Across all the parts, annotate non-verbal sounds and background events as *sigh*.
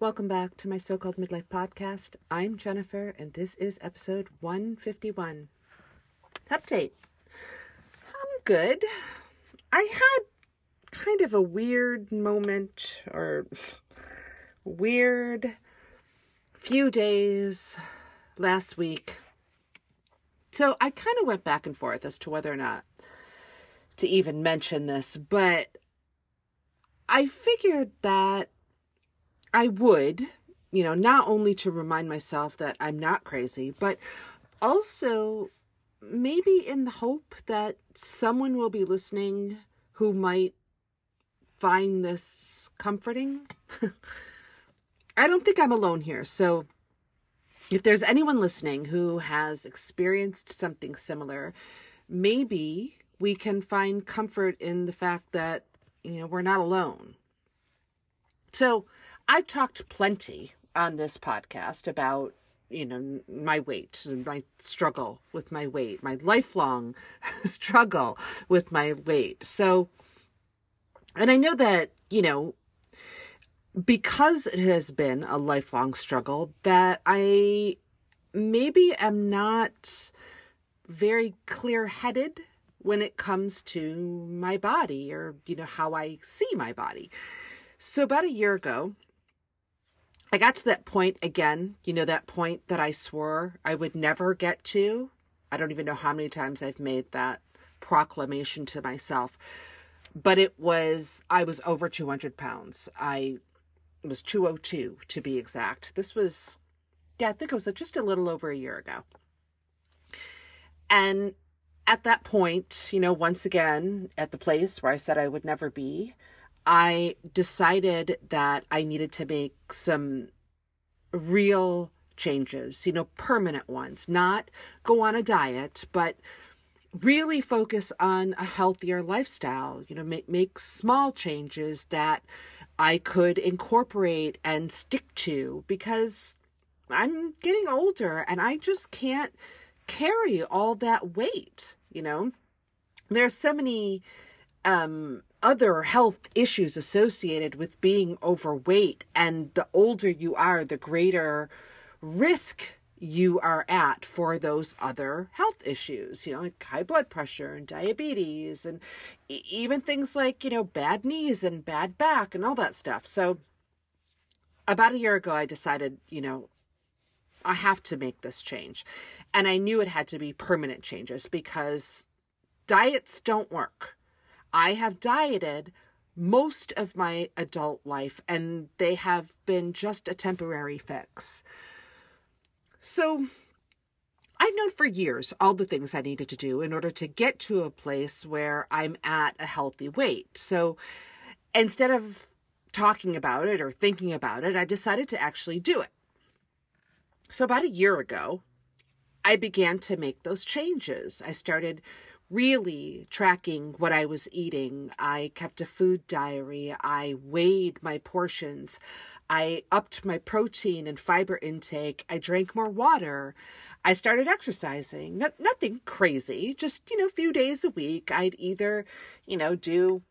Welcome back to my so called midlife podcast. I'm Jennifer, and this is episode 151. Update I'm good. I had kind of a weird moment or *laughs* weird few days last week. So I kind of went back and forth as to whether or not to even mention this, but I figured that I would, you know, not only to remind myself that I'm not crazy, but also maybe in the hope that someone will be listening who might find this comforting. *laughs* I don't think I'm alone here. So if there's anyone listening who has experienced something similar, maybe we can find comfort in the fact that, you know, we're not alone. So, I've talked plenty on this podcast about, you know, my weight, and my struggle with my weight, my lifelong *laughs* struggle with my weight. So, and I know that, you know, because it has been a lifelong struggle, that I maybe am not very clear headed when it comes to my body or, you know, how I see my body. So, about a year ago, I got to that point again, you know, that point that I swore I would never get to. I don't even know how many times I've made that proclamation to myself. But it was, I was over 200 pounds. I was 202 to be exact. This was, yeah, I think it was just a little over a year ago. And at that point, you know, once again, at the place where I said I would never be, I decided that I needed to make some real changes, you know, permanent ones, not go on a diet, but really focus on a healthier lifestyle, you know, make, make small changes that I could incorporate and stick to because I'm getting older and I just can't carry all that weight, you know. There's so many um other health issues associated with being overweight. And the older you are, the greater risk you are at for those other health issues, you know, like high blood pressure and diabetes, and even things like, you know, bad knees and bad back and all that stuff. So, about a year ago, I decided, you know, I have to make this change. And I knew it had to be permanent changes because diets don't work. I have dieted most of my adult life, and they have been just a temporary fix. So, I've known for years all the things I needed to do in order to get to a place where I'm at a healthy weight. So, instead of talking about it or thinking about it, I decided to actually do it. So, about a year ago, I began to make those changes. I started really tracking what I was eating. I kept a food diary. I weighed my portions. I upped my protein and fiber intake. I drank more water. I started exercising. No, nothing crazy, just, you know, a few days a week. I'd either, you know, do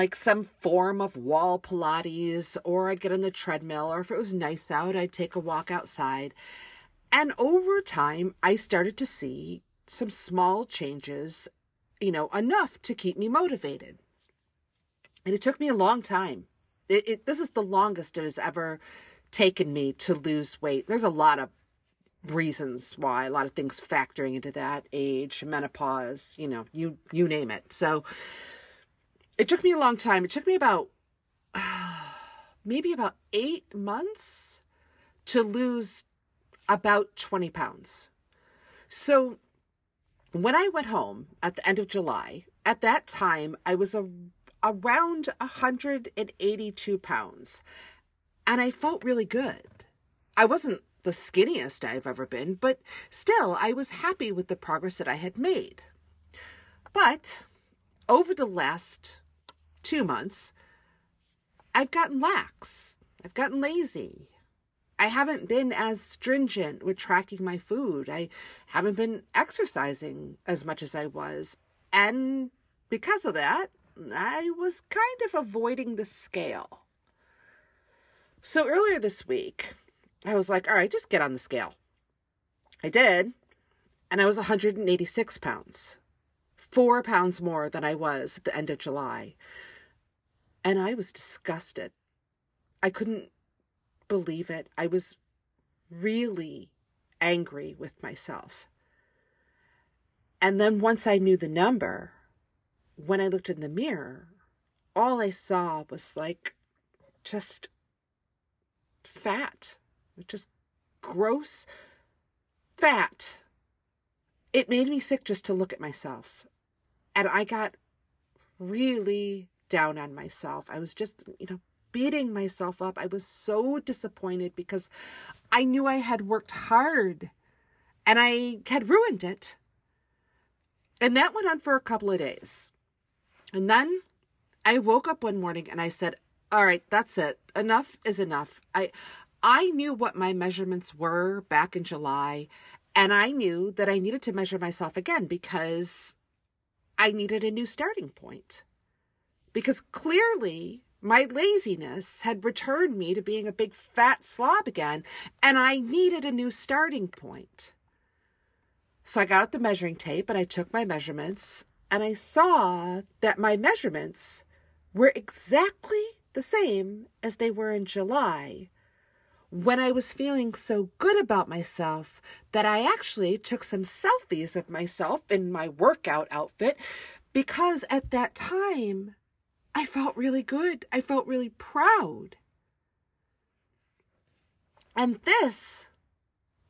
like some form of wall Pilates or I'd get on the treadmill or if it was nice out, I'd take a walk outside. And over time, I started to see some small changes, you know, enough to keep me motivated. And it took me a long time. It, it, this is the longest it has ever taken me to lose weight. There's a lot of reasons why, a lot of things factoring into that age, menopause, you know, you you name it. So it took me a long time. It took me about *sighs* maybe about 8 months to lose about 20 pounds. So when I went home at the end of July, at that time, I was a, around 182 pounds. And I felt really good. I wasn't the skinniest I've ever been, but still, I was happy with the progress that I had made. But over the last two months, I've gotten lax. I've gotten lazy. I haven't been as stringent with tracking my food. I haven't been exercising as much as I was. And because of that, I was kind of avoiding the scale. So earlier this week, I was like, all right, just get on the scale. I did, and I was 186 pounds, four pounds more than I was at the end of July. And I was disgusted. I couldn't believe it. I was really angry with myself. And then once I knew the number, when I looked in the mirror, all I saw was like just fat, just gross fat. It made me sick just to look at myself. And I got really down on myself. I was just, you know, beating myself up. I was so disappointed because I knew I had worked hard and I had ruined it. And that went on for a couple of days. And then I woke up one morning and I said, "All right, that's it. Enough is enough." I I knew what my measurements were back in July, and I knew that I needed to measure myself again because I needed a new starting point. Because clearly my laziness had returned me to being a big fat slob again, and I needed a new starting point. So I got out the measuring tape and I took my measurements, and I saw that my measurements were exactly the same as they were in July when I was feeling so good about myself that I actually took some selfies of myself in my workout outfit because at that time I felt really good. I felt really proud. And this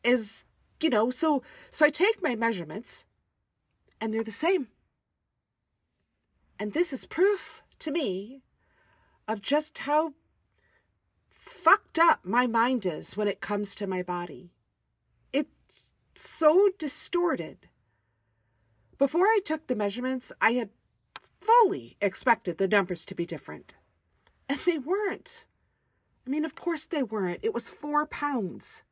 is, you know, so so I take my measurements and they're the same. And this is proof to me of just how fucked up my mind is when it comes to my body. It's so distorted. Before I took the measurements, I had fully expected the numbers to be different. And they weren't. I mean, of course they weren't. It was four pounds.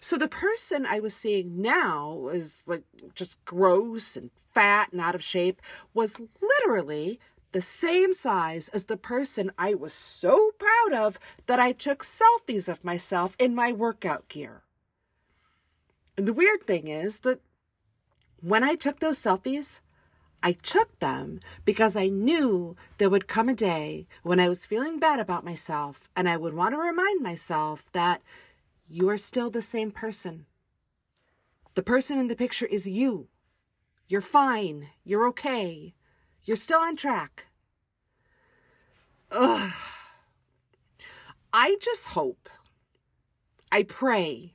So the person I was seeing now is like just gross and fat and out of shape was literally the same size as the person I was so proud of that I took selfies of myself in my workout gear. And the weird thing is that when I took those selfies, I took them because I knew there would come a day when I was feeling bad about myself and I would want to remind myself that you are still the same person. The person in the picture is you. You're fine. You're okay. You're still on track. Ugh. I just hope, I pray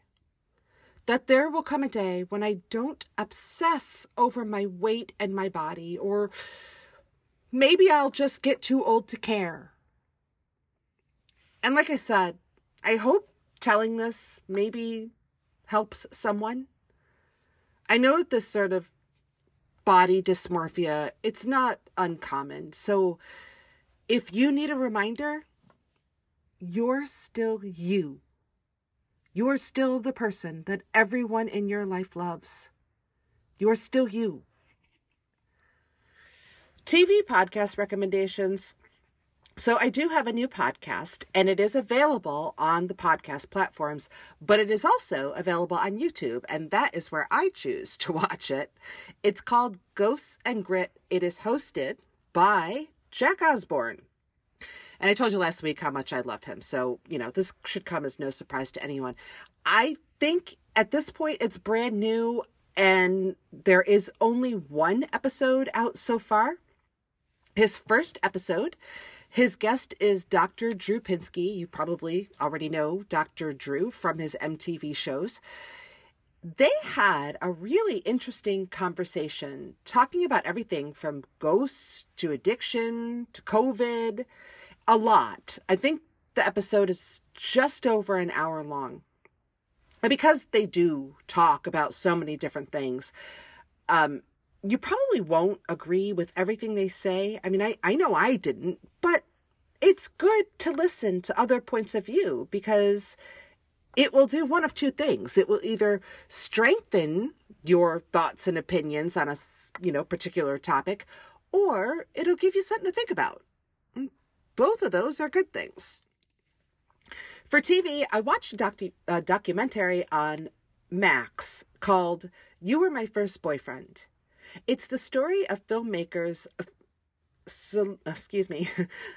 that there will come a day when I don't obsess over my weight and my body, or maybe I'll just get too old to care. And like I said, I hope telling this maybe helps someone. I know that this sort of body dysmorphia, it's not uncommon. So if you need a reminder, you're still you. You're still the person that everyone in your life loves. You're still you. TV podcast recommendations. So, I do have a new podcast, and it is available on the podcast platforms, but it is also available on YouTube, and that is where I choose to *laughs* watch it. It's called Ghosts and Grit. It is hosted by Jack Osbourne. And I told you last week how much I love him. So, you know, this should come as no surprise to anyone. I think at this point it's brand new and there is only one episode out so far. His first episode his guest is Dr. Drew Pinsky. You probably already know Dr. Drew from his MTV shows. They had a really interesting conversation talking about everything from ghosts to addiction to COVID, a lot. I think the episode is just over an hour long. And because they do talk about so many different things, um, you probably won't agree with everything they say. I mean, I, I know I didn't, but it's good to listen to other points of view because it will do one of two things. It will either strengthen your thoughts and opinions on a, you know, particular topic or it'll give you something to think about. Both of those are good things. For TV, I watched a docu- documentary on Max called You Were My First Boyfriend. It's the story of filmmakers, excuse me,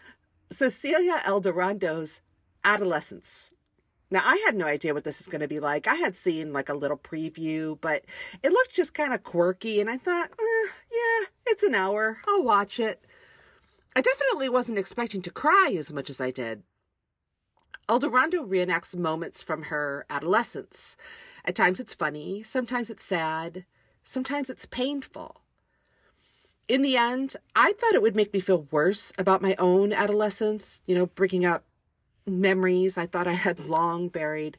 *laughs* Cecilia Aldarondo's adolescence. Now, I had no idea what this is going to be like. I had seen like a little preview, but it looked just kind of quirky, and I thought, eh, yeah, it's an hour. I'll watch it. I definitely wasn't expecting to cry as much as I did. Aldarondo reenacts moments from her adolescence. At times it's funny, sometimes it's sad, sometimes it's painful. In the end, I thought it would make me feel worse about my own adolescence, you know, bringing up memories I thought I had long buried.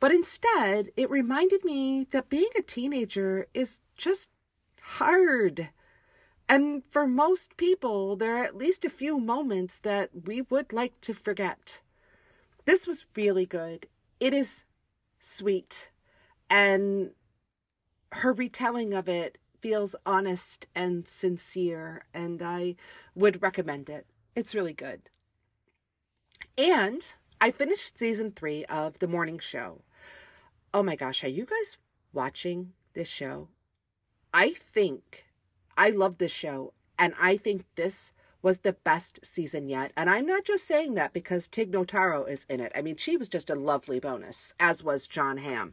But instead, it reminded me that being a teenager is just hard. And for most people, there are at least a few moments that we would like to forget. This was really good. It is sweet. And her retelling of it feels honest and sincere, and I would recommend it. It's really good. And I finished season three of The Morning Show. Oh my gosh, are you guys watching this show? I think I love this show, and I think this was the best season yet. And I'm not just saying that because Tig Notaro is in it. I mean, she was just a lovely bonus, as was Jon Hamm.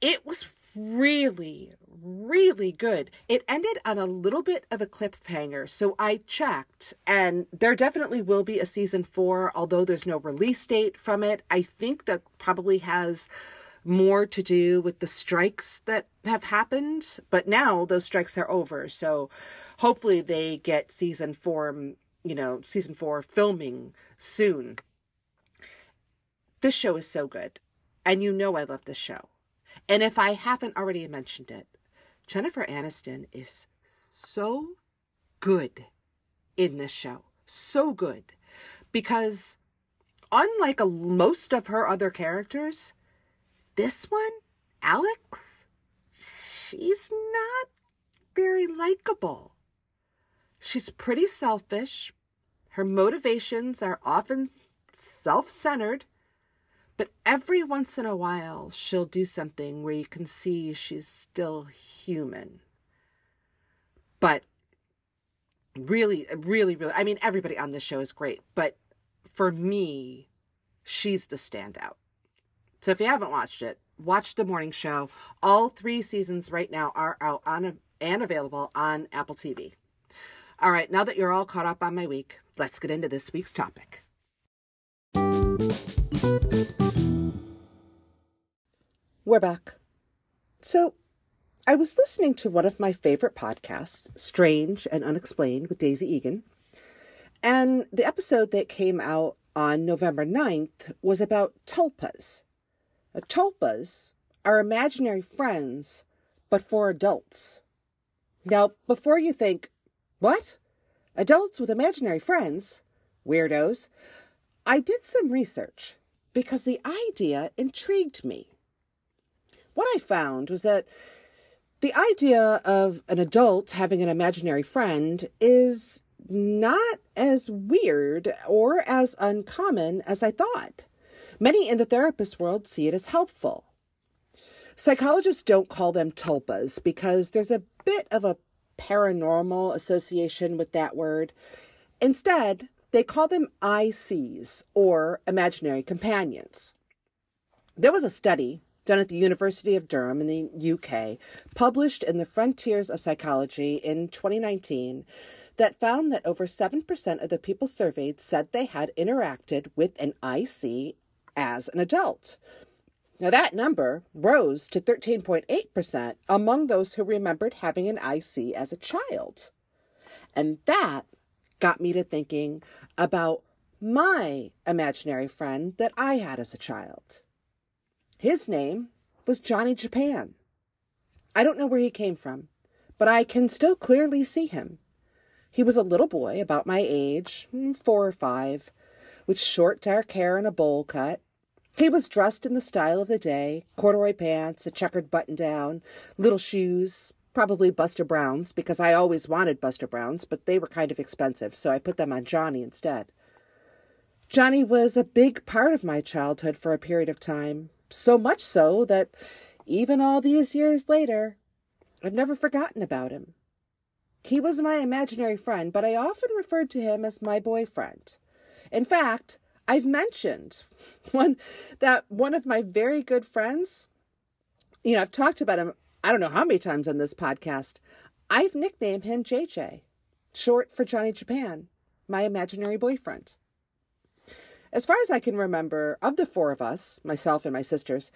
It was really, really good. It ended on a little bit of a cliffhanger, so I checked, and there definitely will be a season four, although there's no release date from it. I think that probably has more to do with the strikes that have happened, but now those strikes are over, so hopefully they get season four, you know, season four filming soon. This show is so good, and you know I love this show. And if I haven't already mentioned it, Jennifer Aniston is so good in this show. So good. Because unlike a, most of her other characters, this one, Alex, she's not very likable. She's pretty selfish. Her motivations are often self centered but every once in a while, she'll do something where you can see she's still human. But really, really, really, I mean, everybody on this show is great, but for me, she's the standout. So if you haven't watched it, watch the morning show. All three seasons right now are out on and available on Apple TV. All right, now that you're all caught up on my week, let's get into this week's topic. We're back. So, I was listening to one of my favorite podcasts, Strange and Unexplained with Daisy Egan, and the episode that came out on November 9th was about tulpas. Tulpas are imaginary friends, but for adults. Now, before you think, what? Adults with imaginary friends? Weirdos. I did some research because the idea intrigued me. What I found was that the idea of an adult having an imaginary friend is not as weird or as uncommon as I thought. Many in the therapist world see it as helpful. Psychologists don't call them tulpas because there's a bit of a paranormal association with that word. Instead, they call them ICs, or imaginary companions. There was a study done at the University of Durham in the UK, published in the Frontiers of Psychology in 2019, that found that over 7% of the people surveyed said they had interacted with an IC as an adult. Now, that number rose to 13.8% among those who remembered having an IC as a child. And that got me to thinking about my imaginary friend that I had as a child. His name was Johnny Japan. I don't know where he came from, but I can still clearly see him. He was a little boy about my age, hmm, four or five, with short dark hair and a bowl cut. He was dressed in the style of the day corduroy pants, a checkered button down, little shoes, probably Buster Browns, because I always wanted Buster Browns, but they were kind of expensive, so I put them on Johnny instead. Johnny was a big part of my childhood for a period of time, so much so that even all these years later, I've never forgotten about him. He was my imaginary friend, but I often referred to him as my boyfriend. In fact, I've mentioned *laughs* one that one of my very good friends, you know, I've talked about him I don't know how many times on this podcast. I've nicknamed him JJ, short for Johnny Japan, my imaginary boyfriend. As far as I can remember, of the four of us, myself and my sisters,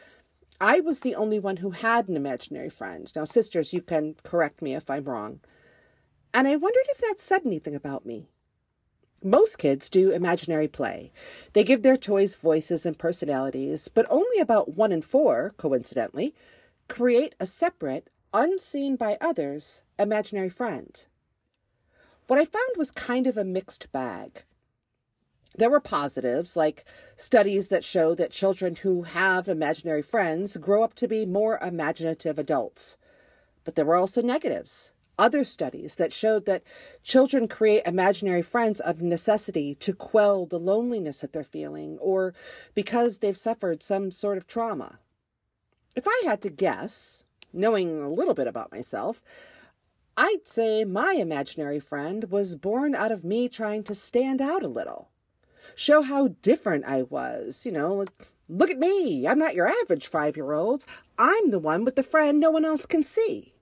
I was the only one who had an imaginary friend. Now, sisters, you can correct me if I'm wrong. And I wondered if that said anything about me. Most kids do imaginary play. They give their toys voices and personalities, but only about one in four, coincidentally, create a separate, unseen by others, imaginary friend. What I found was kind of a mixed bag. There were positives, like studies that show that children who have imaginary friends grow up to be more imaginative adults. But there were also negatives. Other studies that showed that children create imaginary friends of necessity to quell the loneliness that they're feeling or because they've suffered some sort of trauma. If I had to guess, knowing a little bit about myself, I'd say my imaginary friend was born out of me trying to stand out a little show how different I was. You know, look at me. I'm not your average five year old. I'm the one with the friend no one else can see.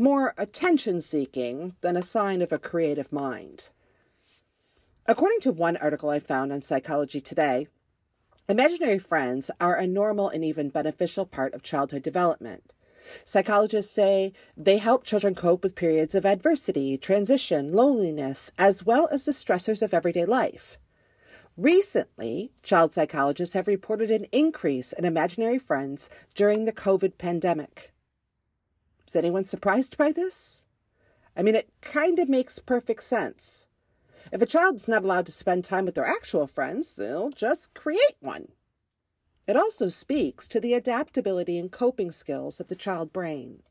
More attention seeking than a sign of a creative mind. According to one article I found on Psychology Today, imaginary friends are a normal and even beneficial part of childhood development. Psychologists say they help children cope with periods of adversity, transition, loneliness, as well as the stressors of everyday life. Recently, child psychologists have reported an increase in imaginary friends during the COVID pandemic. Is anyone surprised by this? I mean, it kind of makes perfect sense. If a child's not allowed to spend time with their actual friends, they'll just create one. It also speaks to the adaptability and coping skills of the child brain.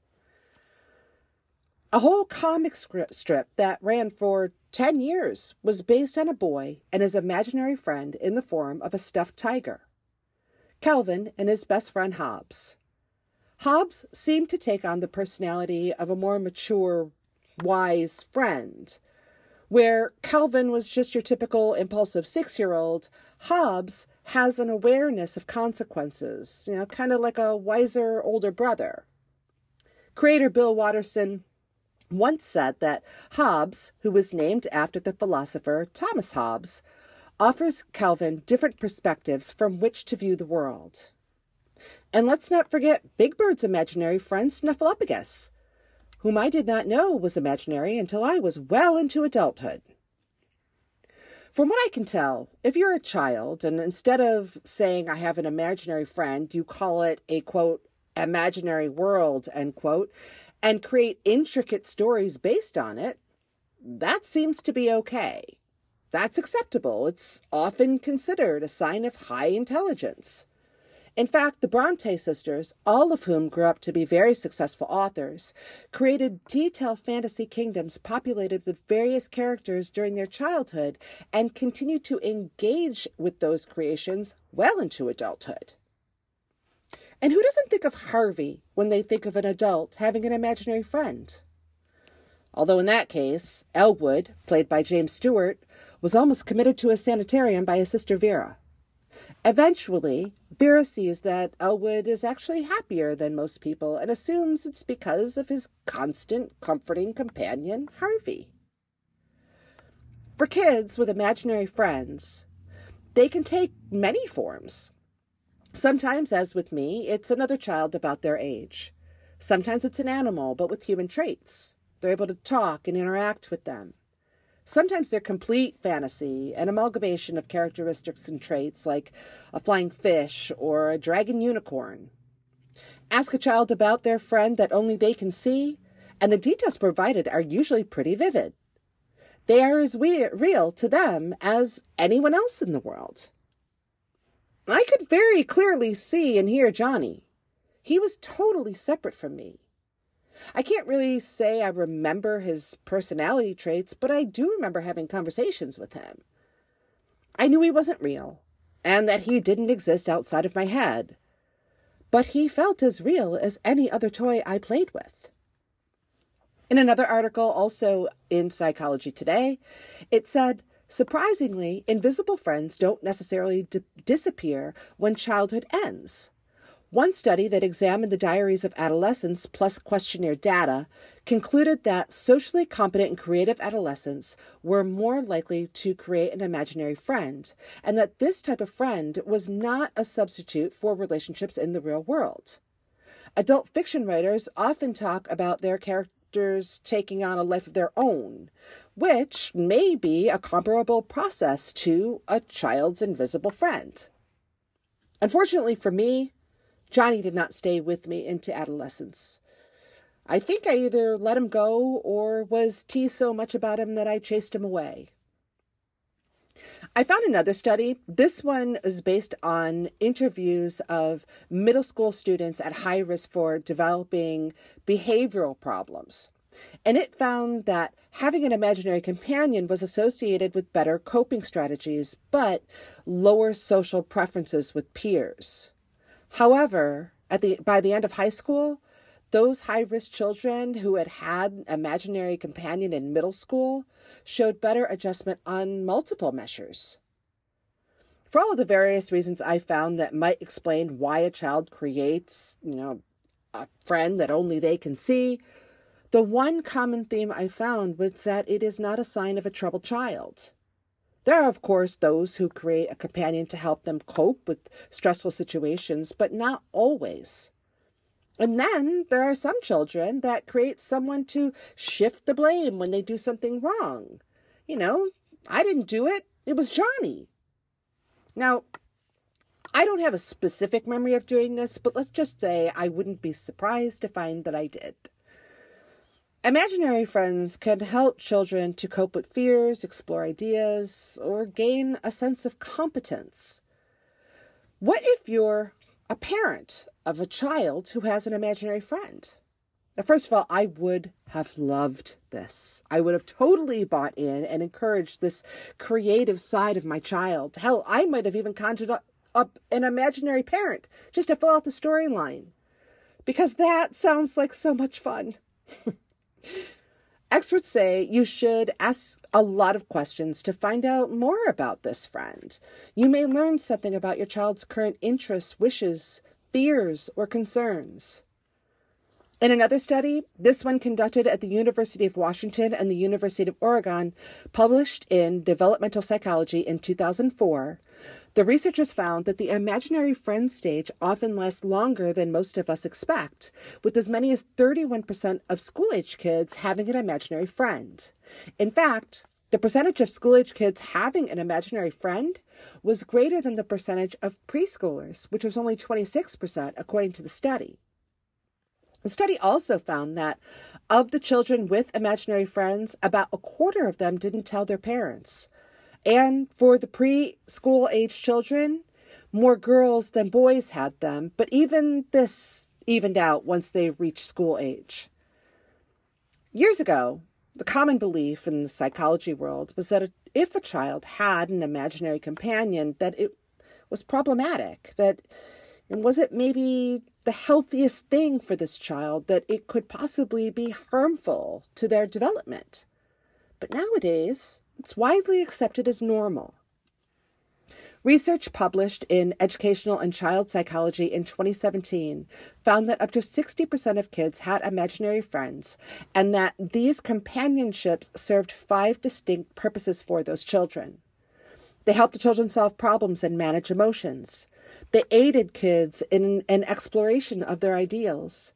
A whole comic strip that ran for 10 years was based on a boy and his imaginary friend in the form of a stuffed tiger. Calvin and his best friend Hobbes. Hobbes seemed to take on the personality of a more mature, wise friend. Where Calvin was just your typical impulsive six year old, Hobbes has an awareness of consequences, you know, kind of like a wiser older brother. Creator Bill Watterson once said that Hobbes, who was named after the philosopher Thomas Hobbes, offers Calvin different perspectives from which to view the world. And let's not forget Big Bird's imaginary friend Snuffleupagus, whom I did not know was imaginary until I was well into adulthood. From what I can tell, if you're a child and instead of saying I have an imaginary friend, you call it a quote, imaginary world, end quote, and create intricate stories based on it, that seems to be okay. That's acceptable. It's often considered a sign of high intelligence. In fact, the Bronte sisters, all of whom grew up to be very successful authors, created detailed fantasy kingdoms populated with various characters during their childhood and continued to engage with those creations well into adulthood. And who doesn't think of Harvey when they think of an adult having an imaginary friend? Although in that case, Elwood, played by James Stewart, was almost committed to a sanitarium by his sister Vera. Eventually, Vera sees that Elwood is actually happier than most people and assumes it's because of his constant, comforting companion, Harvey. For kids with imaginary friends, they can take many forms. Sometimes, as with me, it's another child about their age. Sometimes it's an animal, but with human traits. They're able to talk and interact with them. Sometimes they're complete fantasy, an amalgamation of characteristics and traits like a flying fish or a dragon unicorn. Ask a child about their friend that only they can see, and the details provided are usually pretty vivid. They are as we- real to them as anyone else in the world. I could very clearly see and hear Johnny. He was totally separate from me. I can't really say I remember his personality traits, but I do remember having conversations with him. I knew he wasn't real and that he didn't exist outside of my head, but he felt as real as any other toy I played with. In another article, also in Psychology Today, it said, surprisingly, invisible friends don't necessarily d- disappear when childhood ends. One study that examined the diaries of adolescents plus questionnaire data concluded that socially competent and creative adolescents were more likely to create an imaginary friend, and that this type of friend was not a substitute for relationships in the real world. Adult fiction writers often talk about their characters taking on a life of their own, which may be a comparable process to a child's invisible friend. Unfortunately for me, Johnny did not stay with me into adolescence. I think I either let him go or was teased so much about him that I chased him away. I found another study. This one is based on interviews of middle school students at high risk for developing behavioral problems. And it found that having an imaginary companion was associated with better coping strategies, but lower social preferences with peers. However, at the by the end of high school, those high risk children who had had imaginary companion in middle school showed better adjustment on multiple measures. For all of the various reasons I found that might explain why a child creates, you know, a friend that only they can see, the one common theme I found was that it is not a sign of a troubled child. There are, of course, those who create a companion to help them cope with stressful situations, but not always. And then there are some children that create someone to shift the blame when they do something wrong. You know, I didn't do it, it was Johnny. Now, I don't have a specific memory of doing this, but let's just say I wouldn't be surprised to find that I did. Imaginary friends can help children to cope with fears, explore ideas, or gain a sense of competence. What if you're a parent of a child who has an imaginary friend? Now, first of all, I would have loved this. I would have totally bought in and encouraged this creative side of my child. Hell, I might have even conjured up, up an imaginary parent just to fill out the storyline. Because that sounds like so much fun. *laughs* Experts say you should ask a lot of questions to find out more about this friend. You may learn something about your child's current interests, wishes, fears, or concerns. In another study, this one conducted at the University of Washington and the University of Oregon, published in Developmental Psychology in 2004, the researchers found that the imaginary friend stage often lasts longer than most of us expect, with as many as 31% of school age kids having an imaginary friend. In fact, the percentage of school age kids having an imaginary friend was greater than the percentage of preschoolers, which was only 26%, according to the study. The study also found that of the children with imaginary friends, about a quarter of them didn't tell their parents. And for the preschool age children, more girls than boys had them, but even this evened out once they reached school age. Years ago, the common belief in the psychology world was that if a child had an imaginary companion, that it was problematic, that was it maybe the healthiest thing for this child that it could possibly be harmful to their development? But nowadays, it's widely accepted as normal. Research published in Educational and Child Psychology in 2017 found that up to 60% of kids had imaginary friends and that these companionships served five distinct purposes for those children. They helped the children solve problems and manage emotions. They aided kids in an exploration of their ideals.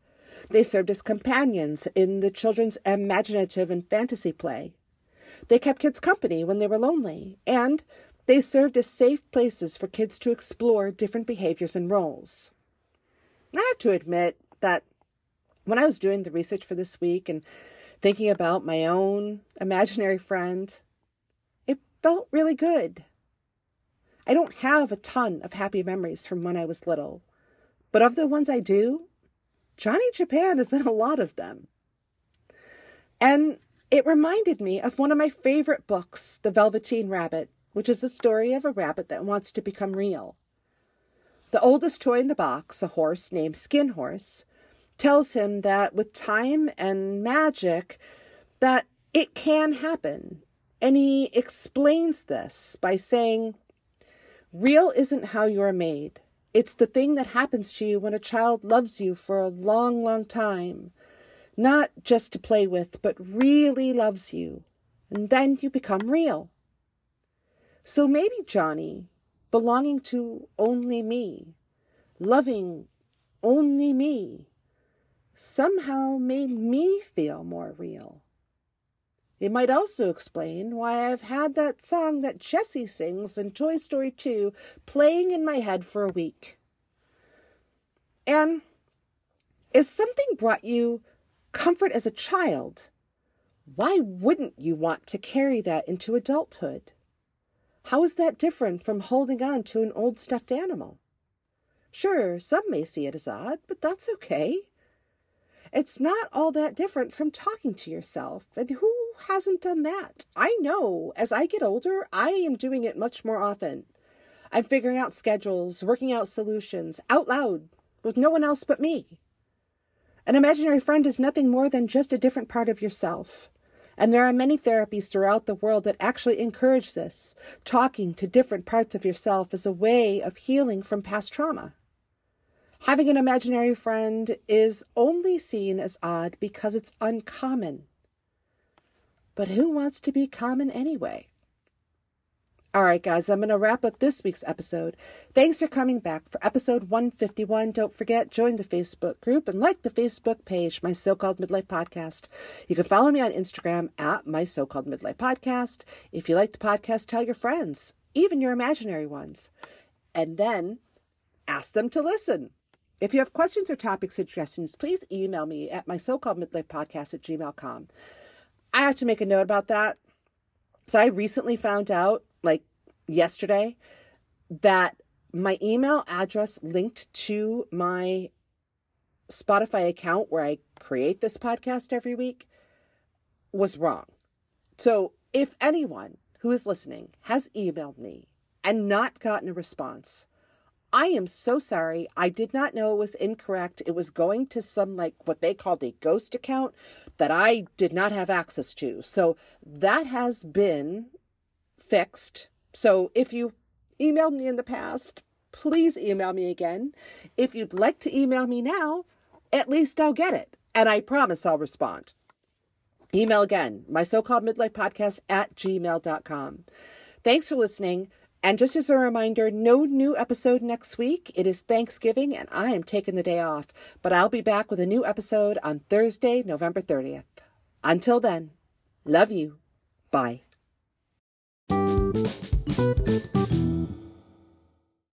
They served as companions in the children's imaginative and fantasy play. They kept kids company when they were lonely, and they served as safe places for kids to explore different behaviors and roles. I have to admit that when I was doing the research for this week and thinking about my own imaginary friend, it felt really good. I don't have a ton of happy memories from when I was little, but of the ones I do, Johnny Japan is in a lot of them. And it reminded me of one of my favorite books, The Velveteen Rabbit, which is the story of a rabbit that wants to become real. The oldest toy in the box, a horse named Skin Horse, tells him that with time and magic that it can happen. And he explains this by saying, Real isn't how you're made. It's the thing that happens to you when a child loves you for a long, long time. Not just to play with, but really loves you. And then you become real. So maybe Johnny, belonging to only me, loving only me, somehow made me feel more real. It might also explain why I've had that song that Jessie sings in Toy Story 2 playing in my head for a week. And if something brought you comfort as a child, why wouldn't you want to carry that into adulthood? How is that different from holding on to an old stuffed animal? Sure, some may see it as odd, but that's okay. It's not all that different from talking to yourself, and who hasn't done that? I know as I get older, I am doing it much more often. I'm figuring out schedules, working out solutions out loud with no one else but me. An imaginary friend is nothing more than just a different part of yourself. And there are many therapies throughout the world that actually encourage this. Talking to different parts of yourself is a way of healing from past trauma. Having an imaginary friend is only seen as odd because it's uncommon. But who wants to be common anyway? All right, guys, I'm going to wrap up this week's episode. Thanks for coming back for episode 151. Don't forget, join the Facebook group and like the Facebook page, My So Called Midlife Podcast. You can follow me on Instagram at My So Called Midlife Podcast. If you like the podcast, tell your friends, even your imaginary ones, and then ask them to listen. If you have questions or topic suggestions, please email me at my so called midlife podcast at gmail.com. I have to make a note about that. So I recently found out like yesterday that my email address linked to my Spotify account where I create this podcast every week was wrong. So if anyone who is listening has emailed me and not gotten a response, I am so sorry. I did not know it was incorrect. It was going to some like what they called a ghost account that I did not have access to. So that has been fixed. So if you emailed me in the past, please email me again. If you'd like to email me now, at least I'll get it. And I promise I'll respond. Email again, my so called midlife podcast at gmail.com. Thanks for listening. And just as a reminder, no new episode next week. It is Thanksgiving and I am taking the day off, but I'll be back with a new episode on Thursday, November 30th. Until then, love you. Bye.